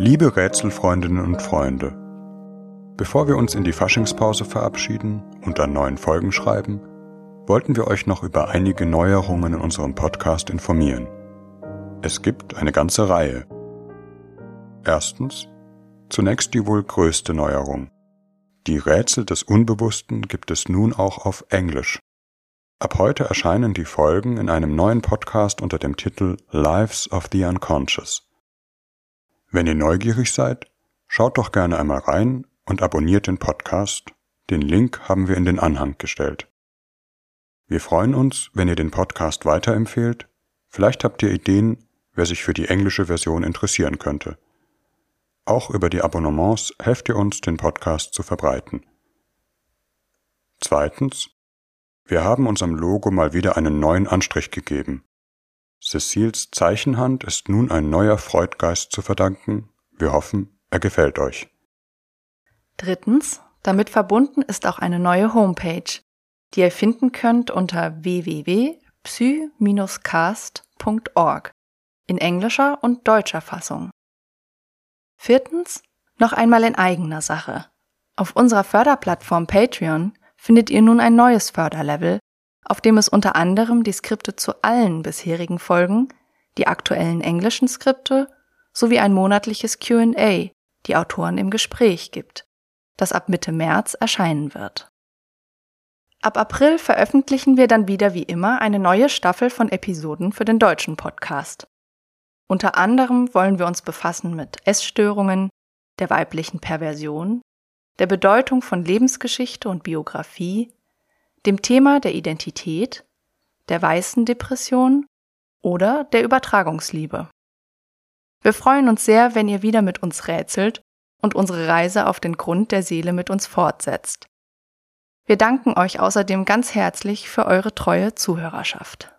Liebe Rätselfreundinnen und Freunde, bevor wir uns in die Faschingspause verabschieden und an neuen Folgen schreiben, wollten wir euch noch über einige Neuerungen in unserem Podcast informieren. Es gibt eine ganze Reihe. Erstens, zunächst die wohl größte Neuerung. Die Rätsel des Unbewussten gibt es nun auch auf Englisch. Ab heute erscheinen die Folgen in einem neuen Podcast unter dem Titel Lives of the Unconscious. Wenn ihr neugierig seid, schaut doch gerne einmal rein und abonniert den Podcast. Den Link haben wir in den Anhang gestellt. Wir freuen uns, wenn ihr den Podcast weiterempfehlt. Vielleicht habt ihr Ideen, wer sich für die englische Version interessieren könnte. Auch über die Abonnements helft ihr uns, den Podcast zu verbreiten. Zweitens, wir haben unserem Logo mal wieder einen neuen Anstrich gegeben. Cecils Zeichenhand ist nun ein neuer Freudgeist zu verdanken. Wir hoffen, er gefällt euch. Drittens, damit verbunden ist auch eine neue Homepage, die ihr finden könnt unter www.psy-cast.org in englischer und deutscher Fassung. Viertens, noch einmal in eigener Sache. Auf unserer Förderplattform Patreon findet ihr nun ein neues Förderlevel, auf dem es unter anderem die Skripte zu allen bisherigen Folgen, die aktuellen englischen Skripte sowie ein monatliches QA, die Autoren im Gespräch gibt, das ab Mitte März erscheinen wird. Ab April veröffentlichen wir dann wieder wie immer eine neue Staffel von Episoden für den deutschen Podcast. Unter anderem wollen wir uns befassen mit Essstörungen, der weiblichen Perversion, der Bedeutung von Lebensgeschichte und Biografie, dem Thema der Identität, der weißen Depression oder der Übertragungsliebe. Wir freuen uns sehr, wenn ihr wieder mit uns rätselt und unsere Reise auf den Grund der Seele mit uns fortsetzt. Wir danken euch außerdem ganz herzlich für eure treue Zuhörerschaft.